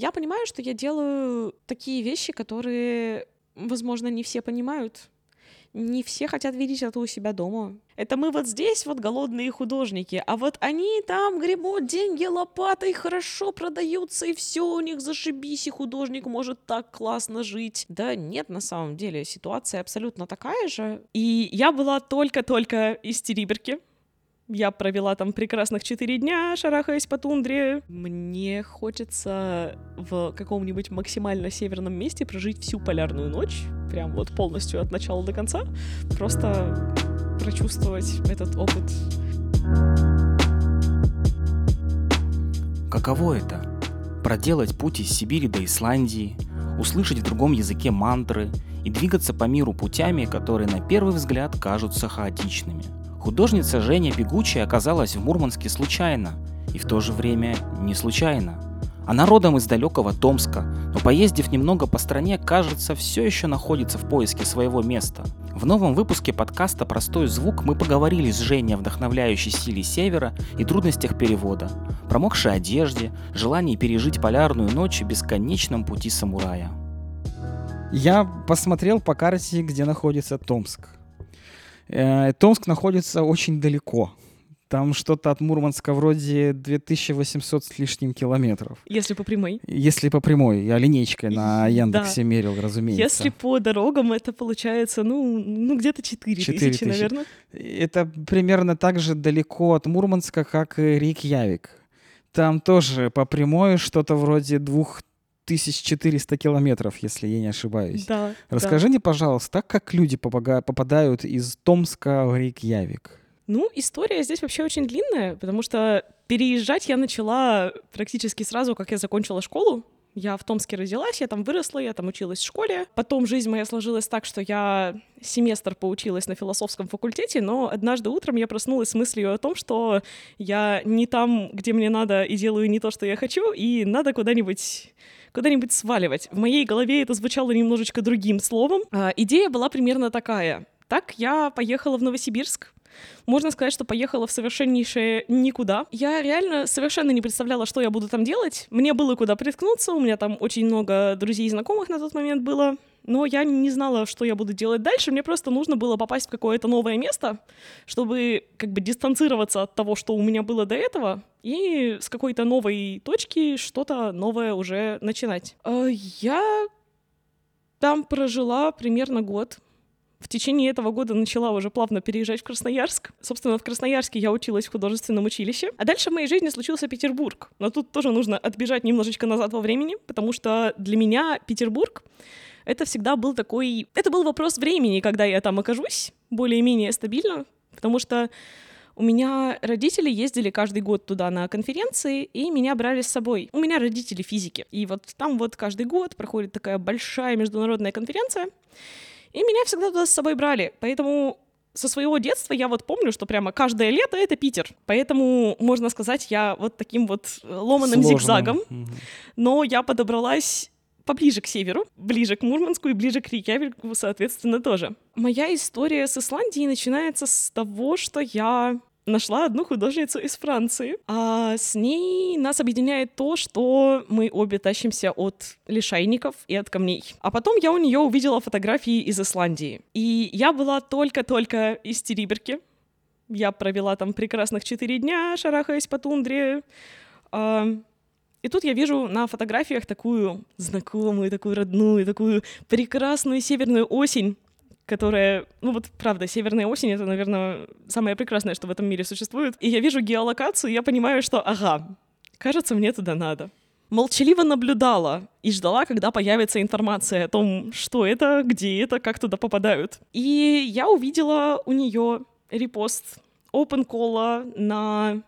Я понимаю, что я делаю такие вещи, которые, возможно, не все понимают. Не все хотят видеть это у себя дома. Это мы вот здесь вот голодные художники, а вот они там гребут деньги лопатой, хорошо продаются, и все у них зашибись, и художник может так классно жить. Да нет, на самом деле, ситуация абсолютно такая же. И я была только-только из Териберки, я провела там прекрасных четыре дня, шарахаясь по тундре. Мне хочется в каком-нибудь максимально северном месте прожить всю полярную ночь, прям вот полностью от начала до конца, просто прочувствовать этот опыт. Каково это? Проделать путь из Сибири до Исландии, услышать в другом языке мантры и двигаться по миру путями, которые на первый взгляд кажутся хаотичными – Художница Женя Бегучая оказалась в Мурманске случайно, и в то же время не случайно. Она родом из далекого Томска, но поездив немного по стране, кажется, все еще находится в поиске своего места. В новом выпуске подкаста «Простой звук» мы поговорили с Женей о вдохновляющей силе Севера и трудностях перевода, промокшей одежде, желании пережить полярную ночь и бесконечном пути самурая. Я посмотрел по карте, где находится Томск. Э, Томск находится очень далеко. Там что-то от Мурманска вроде 2800 с лишним километров. Если по прямой. Если по прямой. Я линейкой на Яндексе да. мерил, разумеется. Если по дорогам, это получается, ну, ну где-то 4, 4 тысячи, наверное. Это примерно так же далеко от Мурманска, как и Рейкьявик. Там тоже по прямой что-то вроде двух 1400 километров, если я не ошибаюсь. Да. Расскажи да. мне, пожалуйста, как люди попадают из Томска в Рейкьявик? Ну, история здесь вообще очень длинная, потому что переезжать я начала практически сразу, как я закончила школу. Я в Томске родилась, я там выросла, я там училась в школе. Потом жизнь моя сложилась так, что я семестр поучилась на философском факультете, но однажды утром я проснулась с мыслью о том, что я не там, где мне надо, и делаю не то, что я хочу, и надо куда-нибудь куда-нибудь сваливать. В моей голове это звучало немножечко другим словом. А, идея была примерно такая. Так я поехала в Новосибирск, можно сказать, что поехала в совершеннейшее никуда. Я реально совершенно не представляла, что я буду там делать. Мне было куда приткнуться, у меня там очень много друзей и знакомых на тот момент было но я не знала, что я буду делать дальше. Мне просто нужно было попасть в какое-то новое место, чтобы как бы дистанцироваться от того, что у меня было до этого, и с какой-то новой точки что-то новое уже начинать. А, я там прожила примерно год. В течение этого года начала уже плавно переезжать в Красноярск. Собственно, в Красноярске я училась в художественном училище. А дальше в моей жизни случился Петербург. Но тут тоже нужно отбежать немножечко назад во времени, потому что для меня Петербург это всегда был такой... Это был вопрос времени, когда я там окажусь более-менее стабильно, потому что у меня родители ездили каждый год туда на конференции, и меня брали с собой. У меня родители физики. И вот там вот каждый год проходит такая большая международная конференция, и меня всегда туда с собой брали. Поэтому со своего детства я вот помню, что прямо каждое лето это Питер. Поэтому, можно сказать, я вот таким вот ломаным Сложным. зигзагом. Но я подобралась поближе к северу, ближе к Мурманску и ближе к Рейкьявику, соответственно, тоже. Моя история с Исландией начинается с того, что я нашла одну художницу из Франции. А с ней нас объединяет то, что мы обе тащимся от лишайников и от камней. А потом я у нее увидела фотографии из Исландии. И я была только-только из Териберки. Я провела там прекрасных четыре дня, шарахаясь по тундре. А, и тут я вижу на фотографиях такую знакомую, такую родную, такую прекрасную северную осень, которая, ну вот правда, северная осень — это, наверное, самое прекрасное, что в этом мире существует. И я вижу геолокацию, и я понимаю, что, ага, кажется, мне туда надо. Молчаливо наблюдала и ждала, когда появится информация о том, что это, где это, как туда попадают. И я увидела у нее репост open call на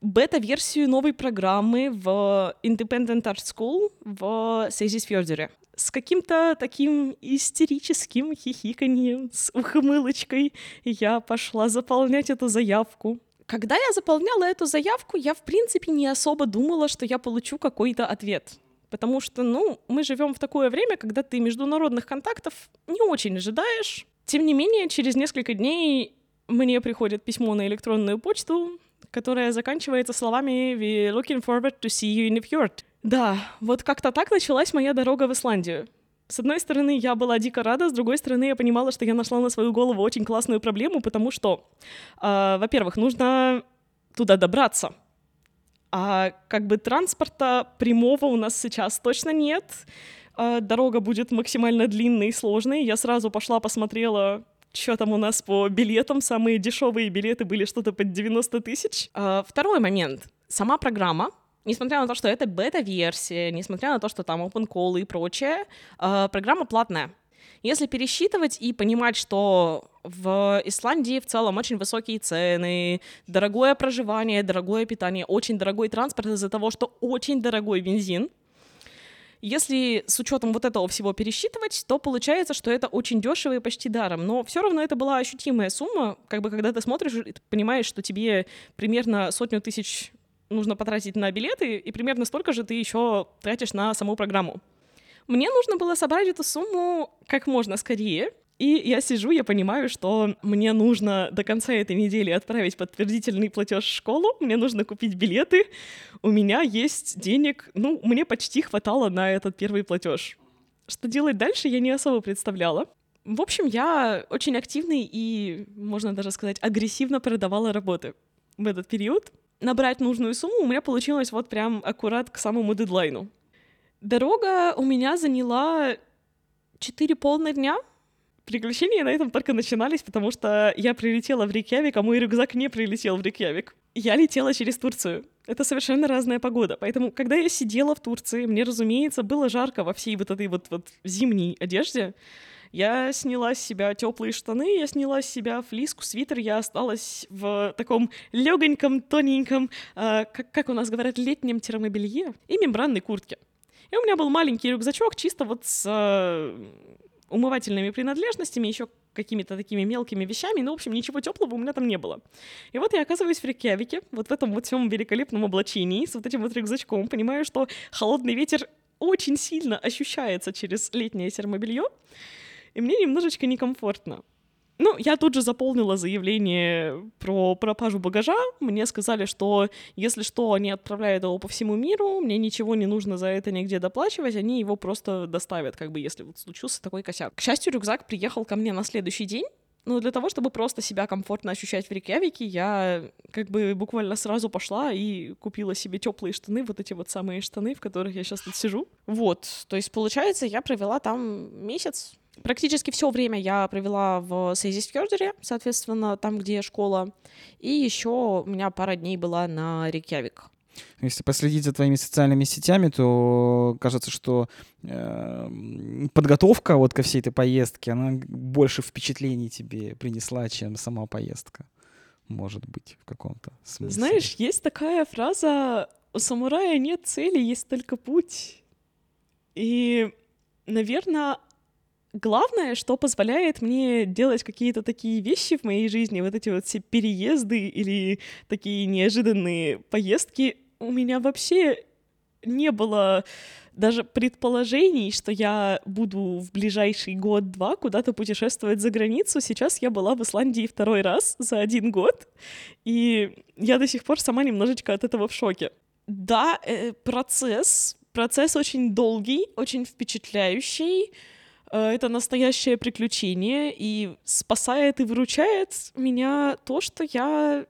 бета-версию новой программы в Independent Art School в Сейзисфьордере с каким-то таким истерическим хихиканьем, с ухмылочкой я пошла заполнять эту заявку. Когда я заполняла эту заявку, я, в принципе, не особо думала, что я получу какой-то ответ. Потому что, ну, мы живем в такое время, когда ты международных контактов не очень ожидаешь. Тем не менее, через несколько дней мне приходит письмо на электронную почту которая заканчивается словами «We looking forward to see you in the fjord». Да, вот как-то так началась моя дорога в Исландию. С одной стороны, я была дико рада, с другой стороны, я понимала, что я нашла на свою голову очень классную проблему, потому что, э, во-первых, нужно туда добраться. А как бы транспорта прямого у нас сейчас точно нет. Э, дорога будет максимально длинной и сложной. Я сразу пошла, посмотрела, что там у нас по билетам. Самые дешевые билеты были что-то под 90 тысяч. Э, второй момент. Сама программа несмотря на то, что это бета-версия, несмотря на то, что там open call и прочее, э, программа платная. Если пересчитывать и понимать, что в Исландии в целом очень высокие цены, дорогое проживание, дорогое питание, очень дорогой транспорт из-за того, что очень дорогой бензин, если с учетом вот этого всего пересчитывать, то получается, что это очень дешево и почти даром. Но все равно это была ощутимая сумма, как бы когда ты смотришь и понимаешь, что тебе примерно сотню тысяч нужно потратить на билеты, и примерно столько же ты еще тратишь на саму программу. Мне нужно было собрать эту сумму как можно скорее, и я сижу, я понимаю, что мне нужно до конца этой недели отправить подтвердительный платеж в школу, мне нужно купить билеты, у меня есть денег, ну, мне почти хватало на этот первый платеж. Что делать дальше, я не особо представляла. В общем, я очень активный и, можно даже сказать, агрессивно продавала работы в этот период набрать нужную сумму у меня получилось вот прям аккурат к самому дедлайну. Дорога у меня заняла 4 полных дня. Приключения на этом только начинались, потому что я прилетела в Рейкьявик, а мой рюкзак не прилетел в Рейкьявик. Я летела через Турцию. Это совершенно разная погода. Поэтому, когда я сидела в Турции, мне, разумеется, было жарко во всей вот этой вот, вот зимней одежде. Я сняла с себя теплые штаны, я сняла с себя флиску, свитер, я осталась в таком легоньком, тоненьком, э, как, как у нас говорят, летнем термобелье и мембранной куртке. И у меня был маленький рюкзачок, чисто вот с э, умывательными принадлежностями, еще какими-то такими мелкими вещами, но, в общем, ничего теплого у меня там не было. И вот я оказываюсь в Рейкьявике, вот в этом вот всем великолепном облачении, с вот этим вот рюкзачком, понимаю, что холодный ветер очень сильно ощущается через летнее термобелье, и мне немножечко некомфортно. Ну, я тут же заполнила заявление про пропажу багажа. Мне сказали, что если что, они отправляют его по всему миру, мне ничего не нужно за это нигде доплачивать, они его просто доставят, как бы, если вот случился такой косяк. К счастью, рюкзак приехал ко мне на следующий день, но для того, чтобы просто себя комфортно ощущать в Рейкьявике, я как бы буквально сразу пошла и купила себе теплые штаны, вот эти вот самые штаны, в которых я сейчас тут сижу. Вот, то есть, получается, я провела там месяц, Практически все время я провела в Сейзисфьордере, соответственно, там, где школа. И еще у меня пара дней была на Рейкьявик. Если последить за твоими социальными сетями, то кажется, что э, подготовка вот ко всей этой поездке, она больше впечатлений тебе принесла, чем сама поездка. Может быть, в каком-то смысле. Знаешь, есть такая фраза «У самурая нет цели, есть только путь». И, наверное, главное, что позволяет мне делать какие-то такие вещи в моей жизни, вот эти вот все переезды или такие неожиданные поездки, у меня вообще не было даже предположений, что я буду в ближайший год-два куда-то путешествовать за границу. Сейчас я была в Исландии второй раз за один год, и я до сих пор сама немножечко от этого в шоке. Да, э, процесс, процесс очень долгий, очень впечатляющий, это настоящее приключение, и спасает и выручает меня то, что я,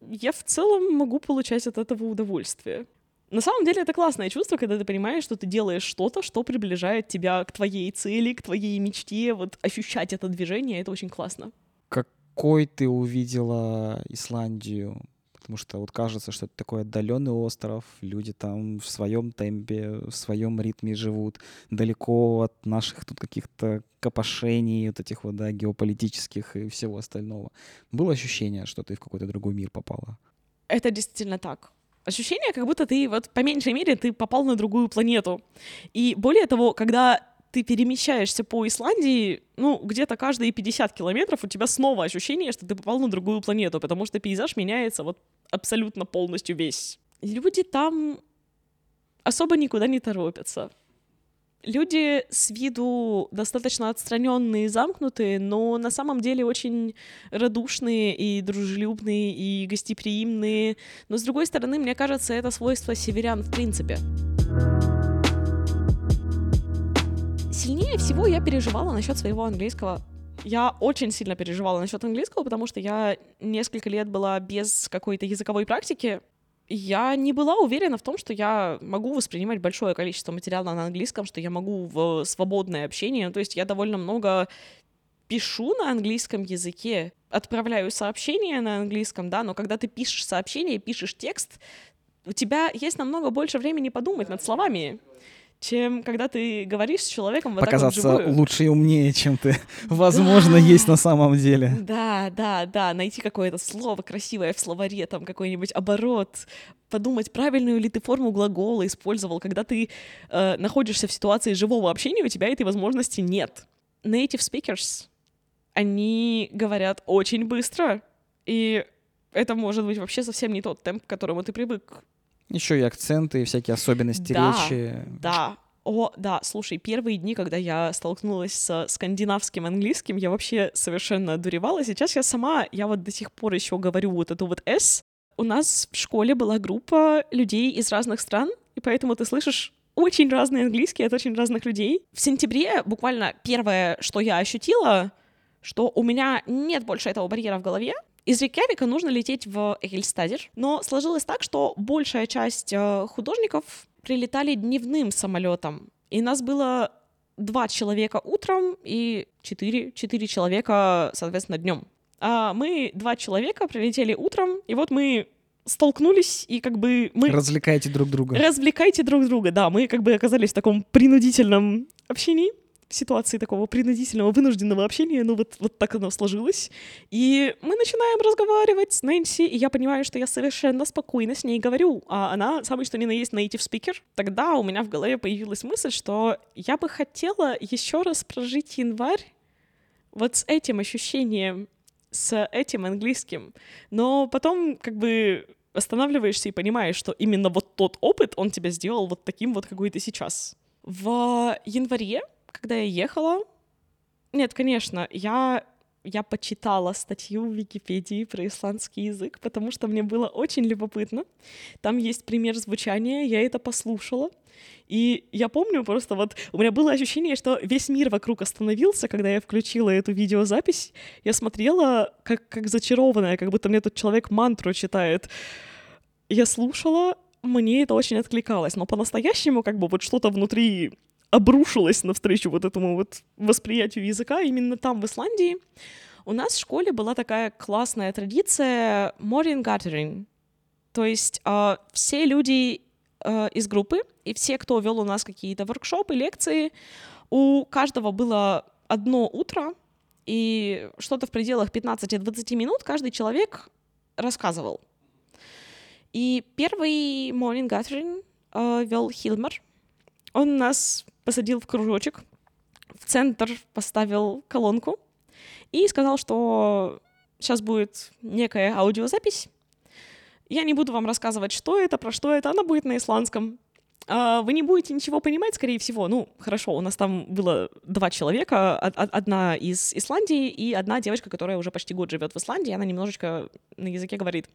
я в целом могу получать от этого удовольствие. На самом деле это классное чувство, когда ты понимаешь, что ты делаешь что-то, что приближает тебя к твоей цели, к твоей мечте. Вот ощущать это движение, это очень классно. Какой ты увидела Исландию потому что вот кажется, что это такой отдаленный остров, люди там в своем темпе, в своем ритме живут, далеко от наших тут каких-то копошений, вот этих вот, да, геополитических и всего остального. Было ощущение, что ты в какой-то другой мир попала? Это действительно так. Ощущение, как будто ты вот по меньшей мере ты попал на другую планету. И более того, когда ты перемещаешься по Исландии, ну, где-то каждые 50 километров у тебя снова ощущение, что ты попал на другую планету, потому что пейзаж меняется вот абсолютно полностью весь. Люди там особо никуда не торопятся. Люди с виду достаточно отстраненные и замкнутые, но на самом деле очень радушные и дружелюбные и гостеприимные. Но с другой стороны, мне кажется, это свойство северян в принципе. Сильнее всего я переживала насчет своего английского. Я очень сильно переживала насчет английского, потому что я несколько лет была без какой-то языковой практики. Я не была уверена в том, что я могу воспринимать большое количество материала на английском, что я могу в свободное общение. То есть я довольно много пишу на английском языке, отправляю сообщения на английском, да, но когда ты пишешь сообщение, пишешь текст, у тебя есть намного больше времени подумать над словами чем когда ты говоришь с человеком вот Показаться так вот лучше и умнее, чем ты, возможно, есть на самом деле. Да, да, да, найти какое-то слово красивое в словаре, там какой-нибудь оборот, подумать, правильную ли ты форму глагола использовал, когда ты э, находишься в ситуации живого общения, у тебя этой возможности нет. Native speakers, они говорят очень быстро, и это может быть вообще совсем не тот темп, к которому ты привык. Еще и акценты, и всякие особенности да, речи. Да, о, да, слушай, первые дни, когда я столкнулась с скандинавским английским, я вообще совершенно одуревала. Сейчас я сама, я вот до сих пор еще говорю вот эту вот «с». У нас в школе была группа людей из разных стран, и поэтому ты слышишь очень разный английский от очень разных людей. В сентябре буквально первое, что я ощутила, что у меня нет больше этого барьера в голове, из Рейкьявика нужно лететь в Эгельстадер, но сложилось так, что большая часть э, художников прилетали дневным самолетом, и нас было два человека утром и четыре, четыре человека, соответственно, днем. А мы два человека прилетели утром, и вот мы столкнулись, и как бы мы... Развлекайте друг друга. Развлекайте друг друга, да. Мы как бы оказались в таком принудительном общении ситуации такого принудительного, вынужденного общения, ну вот, вот так оно сложилось. И мы начинаем разговаривать с Нэнси, и я понимаю, что я совершенно спокойно с ней говорю, а она самый что ни на есть native speaker. Тогда у меня в голове появилась мысль, что я бы хотела еще раз прожить январь вот с этим ощущением, с этим английским. Но потом как бы останавливаешься и понимаешь, что именно вот тот опыт, он тебя сделал вот таким вот, какой ты сейчас. В январе когда я ехала... Нет, конечно, я я почитала статью в Википедии про исландский язык, потому что мне было очень любопытно. Там есть пример звучания, я это послушала. И я помню просто вот, у меня было ощущение, что весь мир вокруг остановился, когда я включила эту видеозапись. Я смотрела как, как зачарованная, как будто мне тут человек мантру читает. Я слушала, мне это очень откликалось, но по-настоящему как бы вот что-то внутри обрушилась навстречу вот этому вот восприятию языка именно там, в Исландии. У нас в школе была такая классная традиция morning gathering. То есть э, все люди э, из группы и все, кто вел у нас какие-то воркшопы, лекции, у каждого было одно утро, и что-то в пределах 15-20 минут каждый человек рассказывал. И первый morning gathering э, вел Хилмер. Он нас посадил в кружочек, в центр поставил колонку и сказал, что сейчас будет некая аудиозапись. Я не буду вам рассказывать, что это, про что это, она будет на исландском. А вы не будете ничего понимать, скорее всего. Ну, хорошо, у нас там было два человека, одна из Исландии и одна девочка, которая уже почти год живет в Исландии, она немножечко на языке говорит.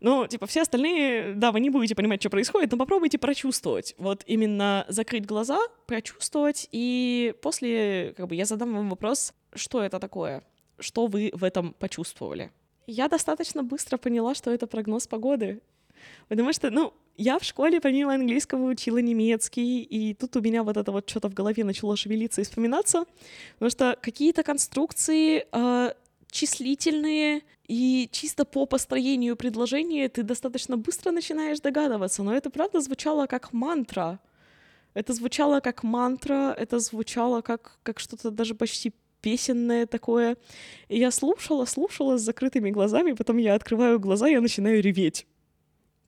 Ну, типа, все остальные, да, вы не будете понимать, что происходит, но попробуйте прочувствовать. Вот именно закрыть глаза, прочувствовать, и после, как бы, я задам вам вопрос, что это такое? Что вы в этом почувствовали? Я достаточно быстро поняла, что это прогноз погоды. Потому что, ну, я в школе помимо английского учила немецкий, и тут у меня вот это вот что-то в голове начало шевелиться и вспоминаться, потому что какие-то конструкции э, числительные, и чисто по построению предложения ты достаточно быстро начинаешь догадываться, но это правда звучало как мантра. Это звучало как мантра, это звучало как, как что-то даже почти песенное такое. И я слушала, слушала с закрытыми глазами, потом я открываю глаза, и я начинаю реветь.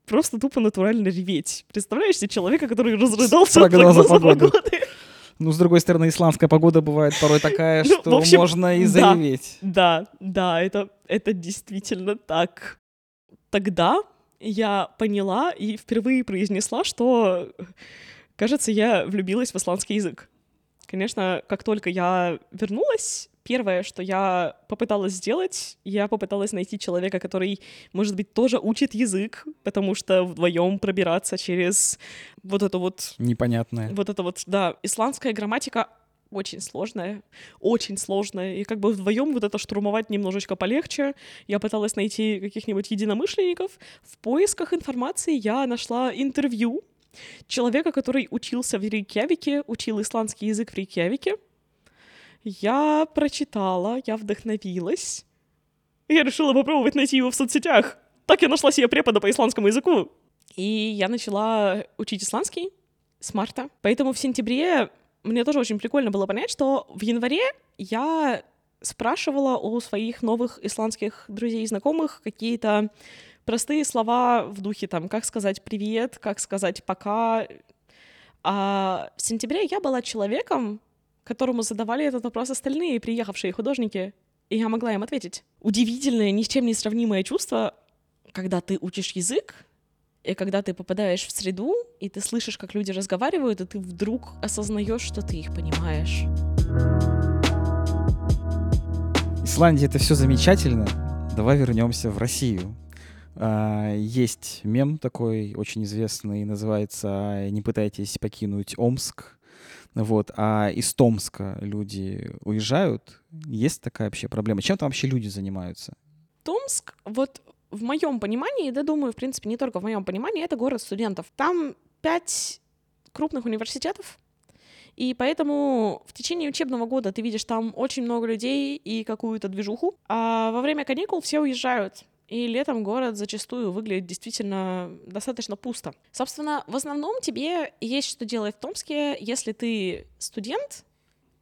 Просто тупо натурально реветь. Представляешь себе человека, который разрыдался от прогноза погоды? погоды? Ну, с другой стороны, исламская погода бывает порой такая, ну, что общем, можно и зареветь. Да, да, это, это действительно так. Тогда я поняла и впервые произнесла, что, кажется, я влюбилась в исландский язык. Конечно, как только я вернулась, первое, что я попыталась сделать, я попыталась найти человека, который, может быть, тоже учит язык, потому что вдвоем пробираться через вот это вот... Непонятное. Вот это вот, да, исландская грамматика очень сложная, очень сложная, и как бы вдвоем вот это штурмовать немножечко полегче. Я пыталась найти каких-нибудь единомышленников. В поисках информации я нашла интервью человека, который учился в Рейкьявике, учил исландский язык в Рейкьявике. Я прочитала, я вдохновилась. Я решила попробовать найти его в соцсетях. Так я нашла себе препода по исландскому языку. И я начала учить исландский с марта. Поэтому в сентябре мне тоже очень прикольно было понять, что в январе я спрашивала у своих новых исландских друзей и знакомых какие-то простые слова в духе там, как сказать привет, как сказать пока. А в сентябре я была человеком, которому задавали этот вопрос остальные приехавшие художники, и я могла им ответить. Удивительное, ни с чем не сравнимое чувство, когда ты учишь язык, и когда ты попадаешь в среду, и ты слышишь, как люди разговаривают, и ты вдруг осознаешь, что ты их понимаешь. Исландия это все замечательно. Давай вернемся в Россию. А, есть мем такой очень известный, называется «Не пытайтесь покинуть Омск». Вот. А из Томска люди уезжают. Есть такая вообще проблема? Чем там вообще люди занимаются? Томск, вот в моем понимании, да, думаю, в принципе, не только в моем понимании, это город студентов. Там пять крупных университетов, и поэтому в течение учебного года ты видишь там очень много людей и какую-то движуху, а во время каникул все уезжают. И летом город зачастую выглядит действительно достаточно пусто. Собственно, в основном тебе есть что делать в Томске, если ты студент,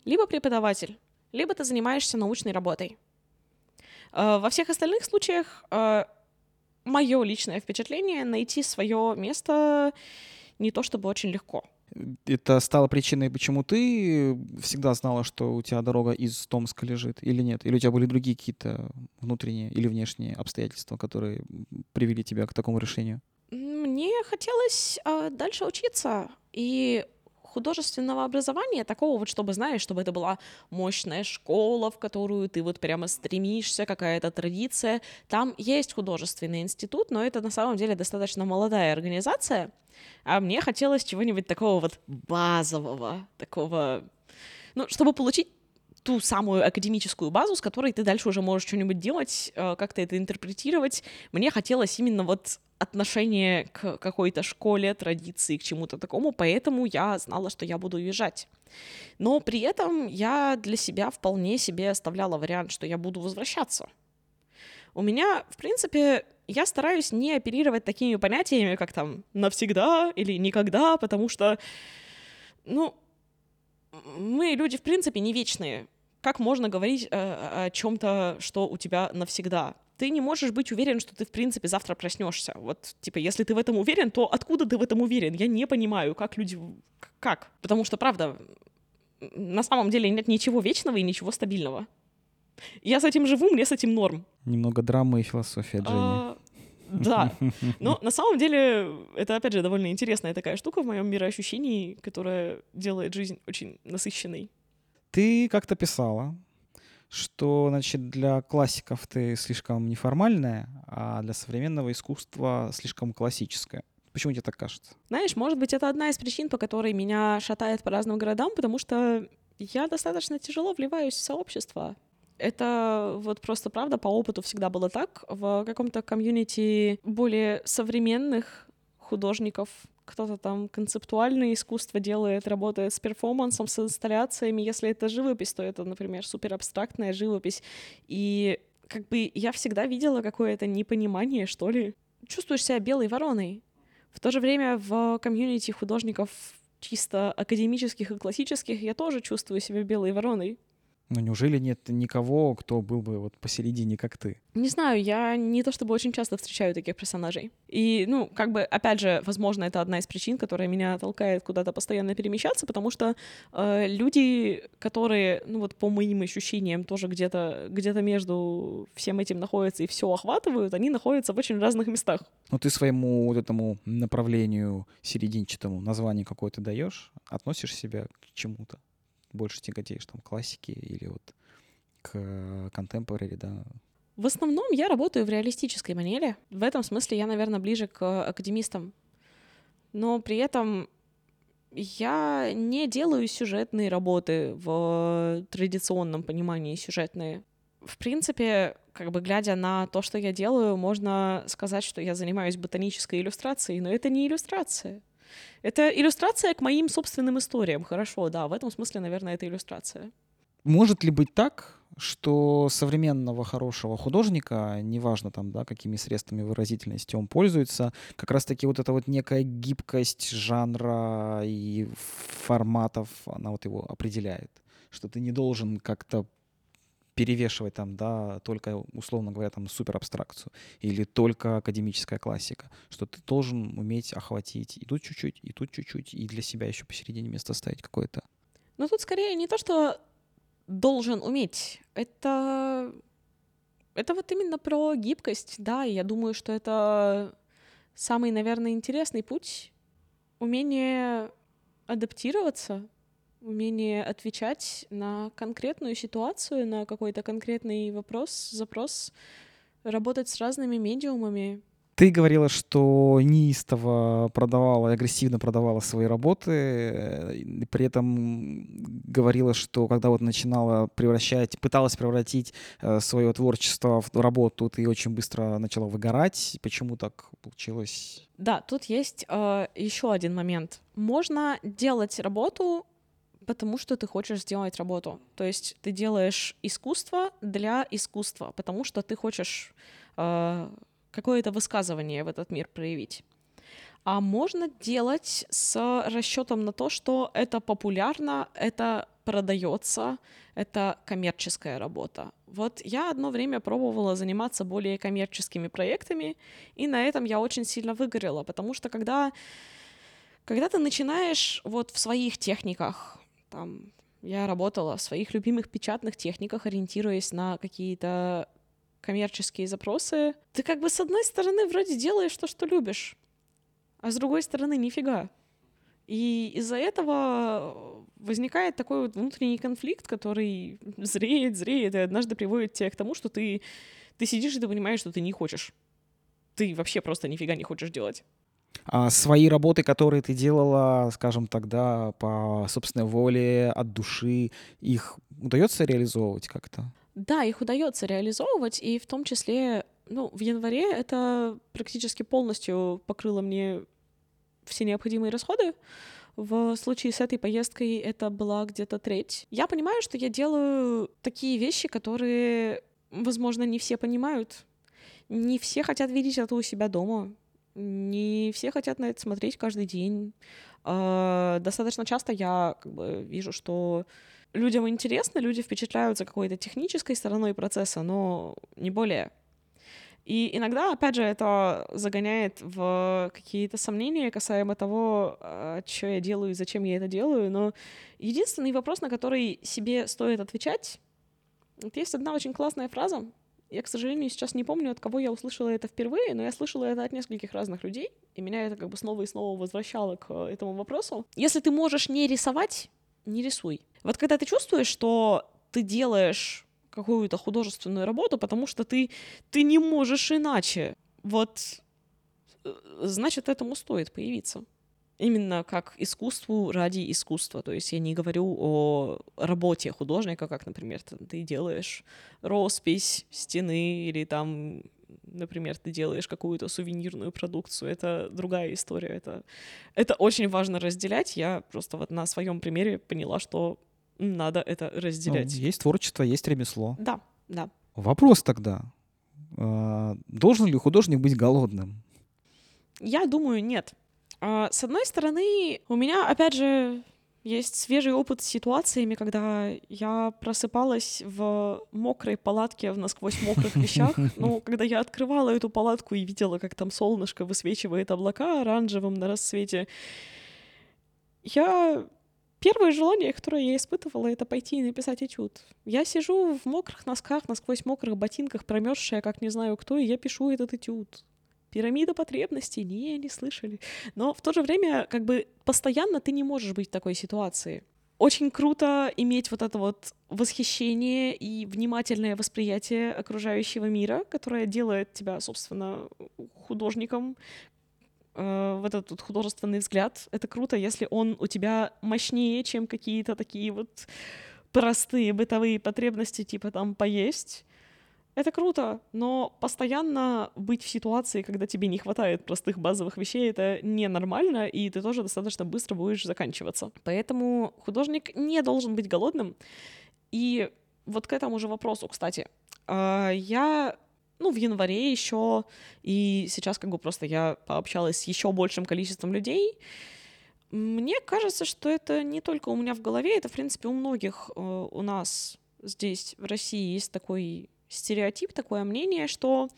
либо преподаватель, либо ты занимаешься научной работой. Э, во всех остальных случаях э, мое личное впечатление найти свое место не то чтобы очень легко это стало причиной, почему ты всегда знала, что у тебя дорога из Томска лежит или нет? Или у тебя были другие какие-то внутренние или внешние обстоятельства, которые привели тебя к такому решению? Мне хотелось э, дальше учиться, и художественного образования, такого вот, чтобы, знаешь, чтобы это была мощная школа, в которую ты вот прямо стремишься, какая-то традиция. Там есть художественный институт, но это на самом деле достаточно молодая организация, а мне хотелось чего-нибудь такого вот базового, такого, ну, чтобы получить ту самую академическую базу, с которой ты дальше уже можешь что-нибудь делать, э, как-то это интерпретировать. Мне хотелось именно вот отношение к какой-то школе, традиции, к чему-то такому, поэтому я знала, что я буду уезжать. Но при этом я для себя вполне себе оставляла вариант, что я буду возвращаться. У меня, в принципе, я стараюсь не оперировать такими понятиями, как там навсегда или никогда, потому что, ну, мы люди, в принципе, не вечные. Как можно говорить э, о чем-то, что у тебя навсегда? Ты не можешь быть уверен, что ты, в принципе, завтра проснешься. Вот, типа, если ты в этом уверен, то откуда ты в этом уверен? Я не понимаю, как люди... Как? Потому что, правда, на самом деле нет ничего вечного и ничего стабильного. Я с этим живу, мне с этим норм. Немного драмы и философия, Дженни. А, да. Но на самом деле это, опять же, довольно интересная такая штука в моем мироощущении, которая делает жизнь очень насыщенной. Ты как-то писала, что, значит, для классиков ты слишком неформальная, а для современного искусства слишком классическая. Почему тебе так кажется? Знаешь, может быть, это одна из причин, по которой меня шатает по разным городам, потому что я достаточно тяжело вливаюсь в сообщество. Это вот просто правда по опыту всегда было так. В каком-то комьюнити более современных художников кто-то там концептуальное искусство делает, работает с перформансом, с инсталляциями. Если это живопись, то это, например, супер абстрактная живопись. И как бы я всегда видела какое-то непонимание, что ли. Чувствуешь себя белой вороной. В то же время в комьюнити художников чисто академических и классических я тоже чувствую себя белой вороной. Ну неужели нет никого, кто был бы вот посередине, как ты? Не знаю, я не то чтобы очень часто встречаю таких персонажей. И, ну, как бы, опять же, возможно, это одна из причин, которая меня толкает куда-то постоянно перемещаться, потому что э, люди, которые, ну вот по моим ощущениям, тоже где-то где между всем этим находятся и все охватывают, они находятся в очень разных местах. Ну ты своему вот этому направлению серединчатому название какое-то даешь, относишь себя к чему-то? Больше тяготеешь, там, классики или вот к contemporary, да. В основном я работаю в реалистической манере. В этом смысле я, наверное, ближе к академистам. Но при этом я не делаю сюжетные работы в традиционном понимании сюжетные. В принципе, как бы глядя на то, что я делаю, можно сказать, что я занимаюсь ботанической иллюстрацией, но это не иллюстрация. Это иллюстрация к моим собственным историям. Хорошо, да, в этом смысле, наверное, это иллюстрация. Может ли быть так, что современного хорошего художника, неважно там, да, какими средствами выразительности он пользуется, как раз-таки вот эта вот некая гибкость жанра и форматов, она вот его определяет, что ты не должен как-то перевешивать там, да, только, условно говоря, там супер абстракцию или только академическая классика, что ты должен уметь охватить и тут чуть-чуть, и тут чуть-чуть, и для себя еще посередине место ставить какое-то. Ну тут скорее не то, что должен уметь, это это вот именно про гибкость, да, и я думаю, что это самый, наверное, интересный путь, умение адаптироваться, умение отвечать на конкретную ситуацию, на какой-то конкретный вопрос, запрос, работать с разными медиумами. Ты говорила, что неистово продавала, агрессивно продавала свои работы, при этом говорила, что когда вот начинала превращать, пыталась превратить э, свое творчество в работу, ты очень быстро начала выгорать. Почему так получилось? Да, тут есть э, еще один момент. Можно делать работу потому что ты хочешь сделать работу. То есть ты делаешь искусство для искусства, потому что ты хочешь э, какое-то высказывание в этот мир проявить. А можно делать с расчетом на то, что это популярно, это продается, это коммерческая работа. Вот я одно время пробовала заниматься более коммерческими проектами, и на этом я очень сильно выгорела, потому что когда, когда ты начинаешь вот в своих техниках там я работала в своих любимых печатных техниках, ориентируясь на какие-то коммерческие запросы. Ты как бы с одной стороны вроде делаешь то, что любишь, а с другой стороны нифига. И из-за этого возникает такой вот внутренний конфликт, который зреет, зреет, и однажды приводит тебя к тому, что ты, ты сидишь и ты понимаешь, что ты не хочешь. Ты вообще просто нифига не хочешь делать. А свои работы, которые ты делала, скажем, тогда по собственной воле, от души, их удается реализовывать как-то? Да, их удается реализовывать, и в том числе, ну, в январе это практически полностью покрыло мне все необходимые расходы. В случае с этой поездкой это была где-то треть. Я понимаю, что я делаю такие вещи, которые, возможно, не все понимают. Не все хотят видеть это у себя дома. Не все хотят на это смотреть каждый день. А, достаточно часто я как бы вижу, что людям интересно, люди впечатляются какой-то технической стороной процесса, но не более. И иногда, опять же, это загоняет в какие-то сомнения касаемо того, а, что я делаю и зачем я это делаю. Но единственный вопрос, на который себе стоит отвечать, вот есть одна очень классная фраза, я, к сожалению, сейчас не помню, от кого я услышала это впервые, но я слышала это от нескольких разных людей, и меня это как бы снова и снова возвращало к э, этому вопросу. Если ты можешь не рисовать, не рисуй. Вот когда ты чувствуешь, что ты делаешь какую-то художественную работу, потому что ты, ты не можешь иначе, вот э, значит, этому стоит появиться именно как искусству ради искусства. То есть я не говорю о работе художника, как, например, ты, делаешь роспись стены или там, например, ты делаешь какую-то сувенирную продукцию. Это другая история. Это, это очень важно разделять. Я просто вот на своем примере поняла, что надо это разделять. Ну, есть творчество, есть ремесло. Да, да. Вопрос тогда. А, должен ли художник быть голодным? Я думаю, нет. А, с одной стороны, у меня, опять же, есть свежий опыт с ситуациями, когда я просыпалась в мокрой палатке в насквозь мокрых вещах. Ну, когда я открывала эту палатку и видела, как там солнышко высвечивает облака оранжевым на рассвете, я Первое желание, которое я испытывала, это пойти и написать этюд. Я сижу в мокрых носках, насквозь мокрых ботинках, промерзшая, как не знаю кто, и я пишу этот этюд. Пирамида потребностей, не, не слышали. Но в то же время, как бы, постоянно ты не можешь быть в такой ситуации. очень круто иметь вот это вот восхищение и внимательное восприятие окружающего мира, которое делает тебя, собственно, художником, э, вот этот художественный взгляд. Это круто, если он у тебя мощнее, чем какие-то такие вот простые бытовые потребности, типа там поесть. Это круто, но постоянно быть в ситуации, когда тебе не хватает простых базовых вещей, это ненормально, и ты тоже достаточно быстро будешь заканчиваться. Поэтому художник не должен быть голодным. И вот к этому же вопросу, кстати, а, я ну, в январе еще, и сейчас как бы просто я пообщалась с еще большим количеством людей. Мне кажется, что это не только у меня в голове, это, в принципе, у многих э, у нас здесь, в России, есть такой стереотип, такое мнение, что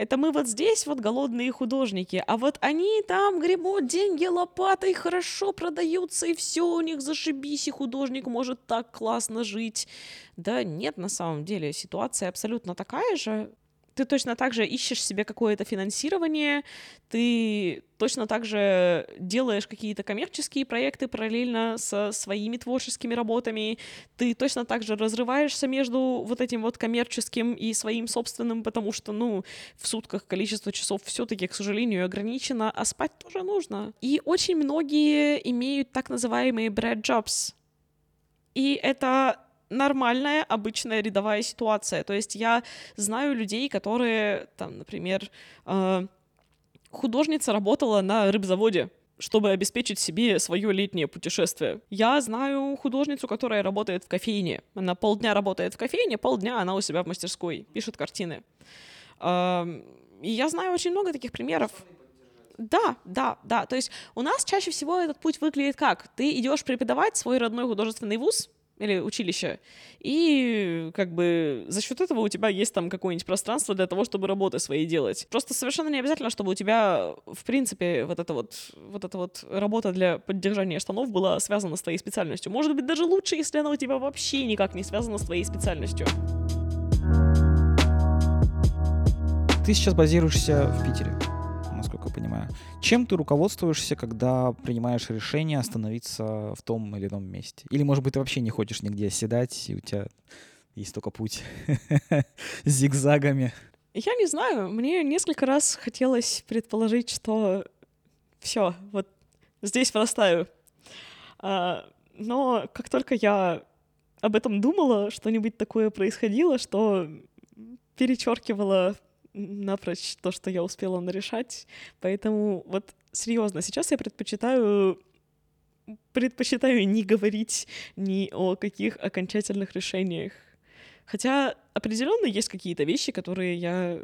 это мы вот здесь вот голодные художники, а вот они там гребут деньги лопатой, хорошо продаются, и все у них зашибись, и художник может так классно жить. Да нет, на самом деле ситуация абсолютно такая же ты точно так же ищешь себе какое-то финансирование, ты точно так же делаешь какие-то коммерческие проекты параллельно со своими творческими работами, ты точно так же разрываешься между вот этим вот коммерческим и своим собственным, потому что, ну, в сутках количество часов все-таки, к сожалению, ограничено, а спать тоже нужно. И очень многие имеют так называемые bread jobs. И это нормальная, обычная рядовая ситуация. То есть я знаю людей, которые, там, например, э, художница работала на рыбзаводе, чтобы обеспечить себе свое летнее путешествие. Я знаю художницу, которая работает в кофейне. Она полдня работает в кофейне, полдня она у себя в мастерской, пишет картины. Э, и я знаю очень много таких примеров. Да, да, да. То есть у нас чаще всего этот путь выглядит как? Ты идешь преподавать свой родной художественный вуз, или училище. И как бы за счет этого у тебя есть там какое-нибудь пространство для того, чтобы работы свои делать. Просто совершенно не обязательно, чтобы у тебя, в принципе, вот эта вот, вот эта вот работа для поддержания штанов была связана с твоей специальностью. Может быть, даже лучше, если она у тебя вообще никак не связана с твоей специальностью. Ты сейчас базируешься в Питере насколько понимаю. Чем ты руководствуешься, когда принимаешь решение остановиться в том или ином месте? Или, может быть, ты вообще не хочешь нигде оседать, и у тебя есть только путь зигзагами? Я не знаю, мне несколько раз хотелось предположить, что все, вот здесь вырастаю. А, но как только я об этом думала, что-нибудь такое происходило, что перечеркивало напрочь то, что я успела нарешать. Поэтому вот серьезно, сейчас я предпочитаю предпочитаю не говорить ни о каких окончательных решениях. Хотя определенно есть какие-то вещи, которые я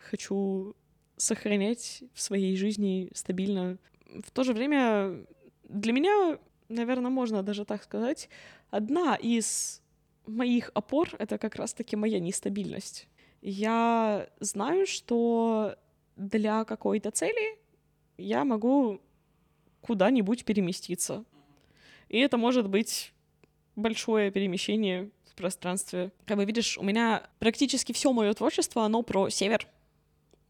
хочу сохранять в своей жизни стабильно. В то же время для меня, наверное, можно даже так сказать, одна из моих опор — это как раз-таки моя нестабильность я знаю, что для какой-то цели я могу куда-нибудь переместиться. И это может быть большое перемещение в пространстве. Как бы видишь, у меня практически все мое творчество, оно про север.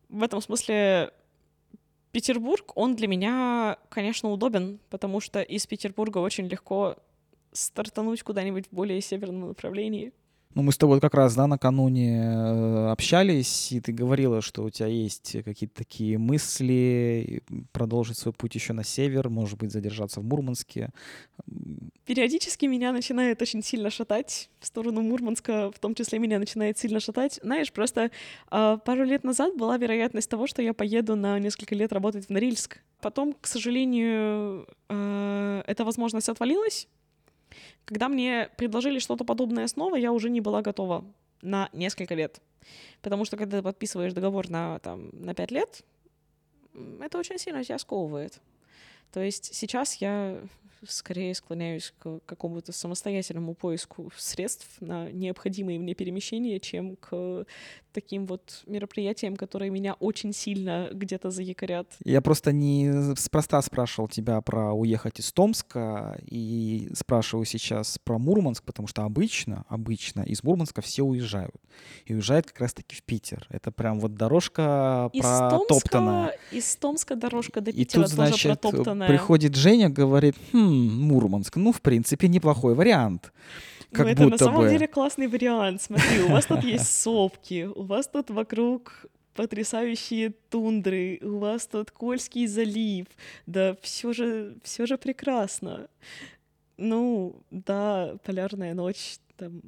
В этом смысле Петербург, он для меня, конечно, удобен, потому что из Петербурга очень легко стартануть куда-нибудь в более северном направлении. Ну, мы с тобой как раз, да, накануне э, общались, и ты говорила, что у тебя есть какие-то такие мысли продолжить свой путь еще на север, может быть, задержаться в Мурманске. Периодически меня начинает очень сильно шатать в сторону Мурманска, в том числе меня начинает сильно шатать. Знаешь, просто э, пару лет назад была вероятность того, что я поеду на несколько лет работать в Норильск. Потом, к сожалению, э, эта возможность отвалилась, когда мне предложили что-то подобное снова, я уже не была готова на несколько лет. Потому что когда ты подписываешь договор на, там, на 5 лет, это очень сильно тебя сковывает. То есть сейчас я скорее склоняюсь к какому-то самостоятельному поиску средств на необходимые мне перемещения, чем к таким вот мероприятиям, которые меня очень сильно где-то заякорят. Я просто не спроста спрашивал тебя про уехать из Томска и спрашиваю сейчас про Мурманск, потому что обычно, обычно из Мурманска все уезжают. И уезжают как раз-таки в Питер. Это прям вот дорожка Из протоптанная. Томска, из Томска дорожка до И Питера тут, тоже значит, протоптанная. приходит Женя, говорит, хм, Мурманск, ну, в принципе, неплохой вариант. Как ну, это на будто самом бы. деле классный вариант. Смотри, у вас тут есть сопки, у вас тут вокруг потрясающие тундры, у вас тут Кольский залив. Да все же, все же прекрасно. Ну, да, полярная ночь, там,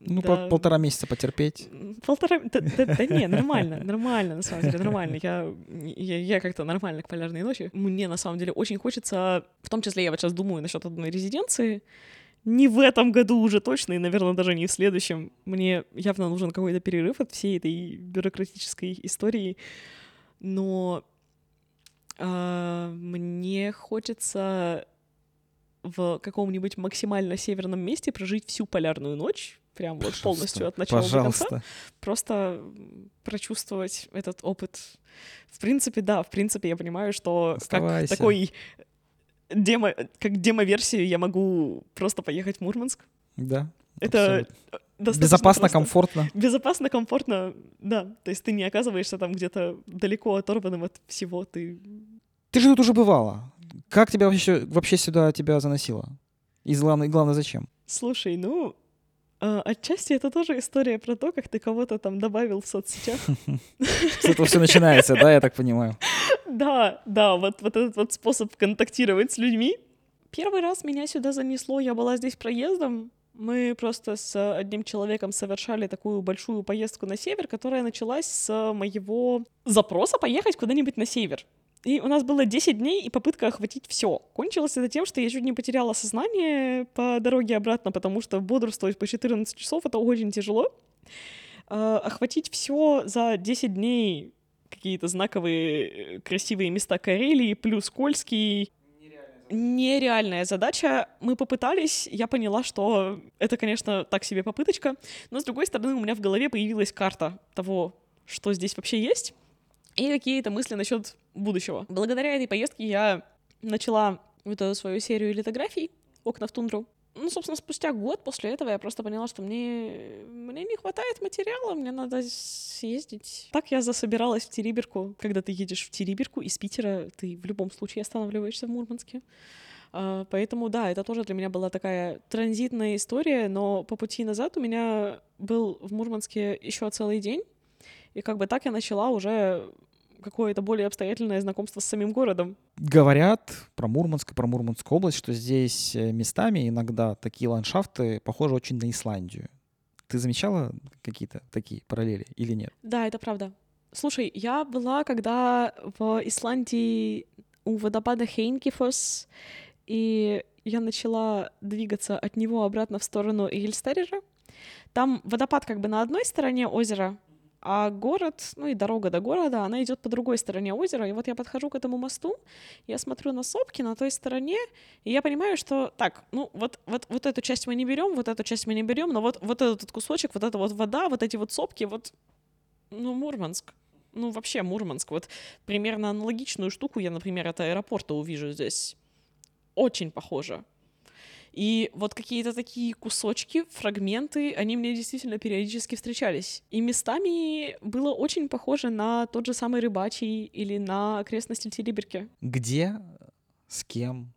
Ну, да. пол- полтора месяца потерпеть. Полтора... Да, да- да не, нормально, нормально, на самом деле, нормально. Я, я, я как-то нормально к полярной ночи. Мне, на самом деле, очень хочется... В том числе я вот сейчас думаю насчет одной резиденции. Не в этом году уже точно, и, наверное, даже не в следующем. Мне явно нужен какой-то перерыв от всей этой бюрократической истории. Но а, мне хочется в каком-нибудь максимально северном месте прожить всю полярную ночь, прям вот полностью от начала до конца Пожалуйста. просто прочувствовать этот опыт. В принципе, да, в принципе, я понимаю, что как Оставайся. такой демо, как демо-версию я могу просто поехать в Мурманск. Да. Это Безопасно, просто. комфортно. Безопасно, комфортно, да. То есть ты не оказываешься там где-то далеко оторванным от всего. Ты Ты же тут уже бывала. Как тебя вообще, вообще сюда тебя заносило? И главное, главное, зачем? Слушай, ну, а, отчасти это тоже история про то, как ты кого-то там добавил в соцсетях. С этого все начинается, да, я так понимаю. Да, да, вот, вот этот вот способ контактировать с людьми. Первый раз меня сюда занесло, я была здесь проездом. Мы просто с одним человеком совершали такую большую поездку на север, которая началась с моего запроса поехать куда-нибудь на север. И у нас было 10 дней и попытка охватить все. Кончилось это тем, что я чуть не потеряла сознание по дороге обратно, потому что бодрствовать по 14 часов это очень тяжело. А, Охватить все за 10 дней какие-то знаковые э, красивые места Карелии, плюс Кольский. Нереальная задача. Мы попытались, я поняла, что это, конечно, так себе попыточка, но, с другой стороны, у меня в голове появилась карта того, что здесь вообще есть, и какие-то мысли насчет будущего. Благодаря этой поездке я начала вот эту свою серию литографий «Окна в тундру». Ну, собственно, спустя год после этого я просто поняла, что мне, мне не хватает материала, мне надо съездить. Так я засобиралась в Териберку. Когда ты едешь в Териберку из Питера, ты в любом случае останавливаешься в Мурманске. А, Поэтому, да, это тоже для меня была такая транзитная история, но по пути назад у меня был в Мурманске еще целый день, и как бы так я начала уже какое-то более обстоятельное знакомство с самим городом. Говорят про Мурманск и про Мурманскую область, что здесь э, местами иногда такие ландшафты похожи очень на Исландию. Ты замечала какие-то такие параллели или нет? Да, это правда. Слушай, я была, когда в Исландии у водопада Хейнкифос, и я начала двигаться от него обратно в сторону Ильстерера. Там водопад как бы на одной стороне озера, а город, ну и дорога до города, она идет по другой стороне озера. И вот я подхожу к этому мосту, я смотрю на сопки на той стороне, и я понимаю, что так, ну вот, вот, вот эту часть мы не берем, вот эту часть мы не берем, но вот, вот этот кусочек, вот эта вот вода, вот эти вот сопки, вот, ну, Мурманск. Ну, вообще Мурманск. Вот примерно аналогичную штуку я, например, от аэропорта увижу здесь. Очень похоже. И вот какие-то такие кусочки, фрагменты, они мне действительно периодически встречались. И местами было очень похоже на тот же самый рыбачий или на окрестности Териберки. Где, с кем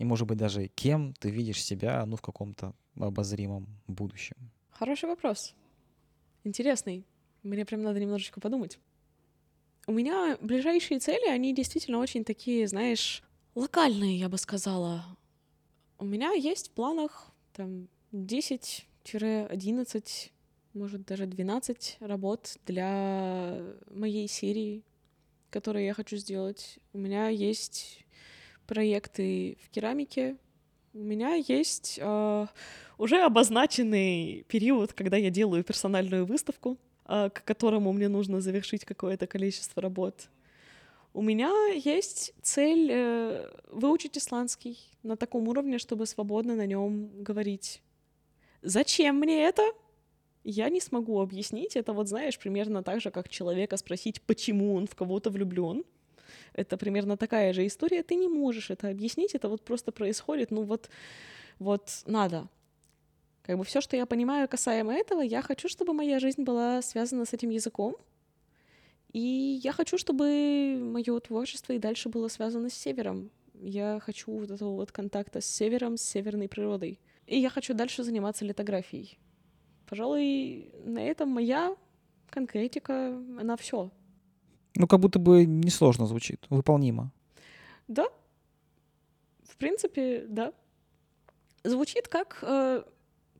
и, может быть, даже кем ты видишь себя, ну, в каком-то обозримом будущем? Хороший вопрос. Интересный. Мне прям надо немножечко подумать. У меня ближайшие цели, они действительно очень такие, знаешь, локальные, я бы сказала. У меня есть в планах там 10-11, может даже 12 работ для моей серии, которые я хочу сделать. У меня есть проекты в керамике. У меня есть э, уже обозначенный период, когда я делаю персональную выставку, э, к которому мне нужно завершить какое-то количество работ. У меня есть цель э, выучить исландский на таком уровне, чтобы свободно на нем говорить. Зачем мне это? я не смогу объяснить. Это вот, знаешь, примерно так же, как человека спросить, почему он в кого-то влюблен. Это примерно такая же история. Ты не можешь это объяснить, это вот просто происходит, ну вот, вот надо. Как бы все, что я понимаю касаемо этого, я хочу, чтобы моя жизнь была связана с этим языком, и я хочу, чтобы мое творчество и дальше было связано с севером. Я хочу вот этого вот контакта с севером, с северной природой. И я хочу дальше заниматься литографией. Пожалуй, на этом моя конкретика, она все. Ну, как будто бы несложно звучит, выполнимо. Да, в принципе, да. Звучит как, э,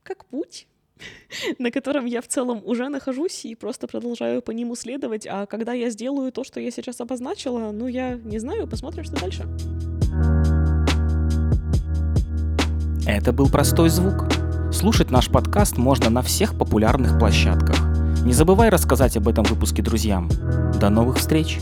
как путь, на котором я в целом уже нахожусь и просто продолжаю по нему следовать. А когда я сделаю то, что я сейчас обозначила, ну, я не знаю, посмотрим, что дальше. Это был простой звук. Слушать наш подкаст можно на всех популярных площадках. Не забывай рассказать об этом выпуске друзьям. До новых встреч!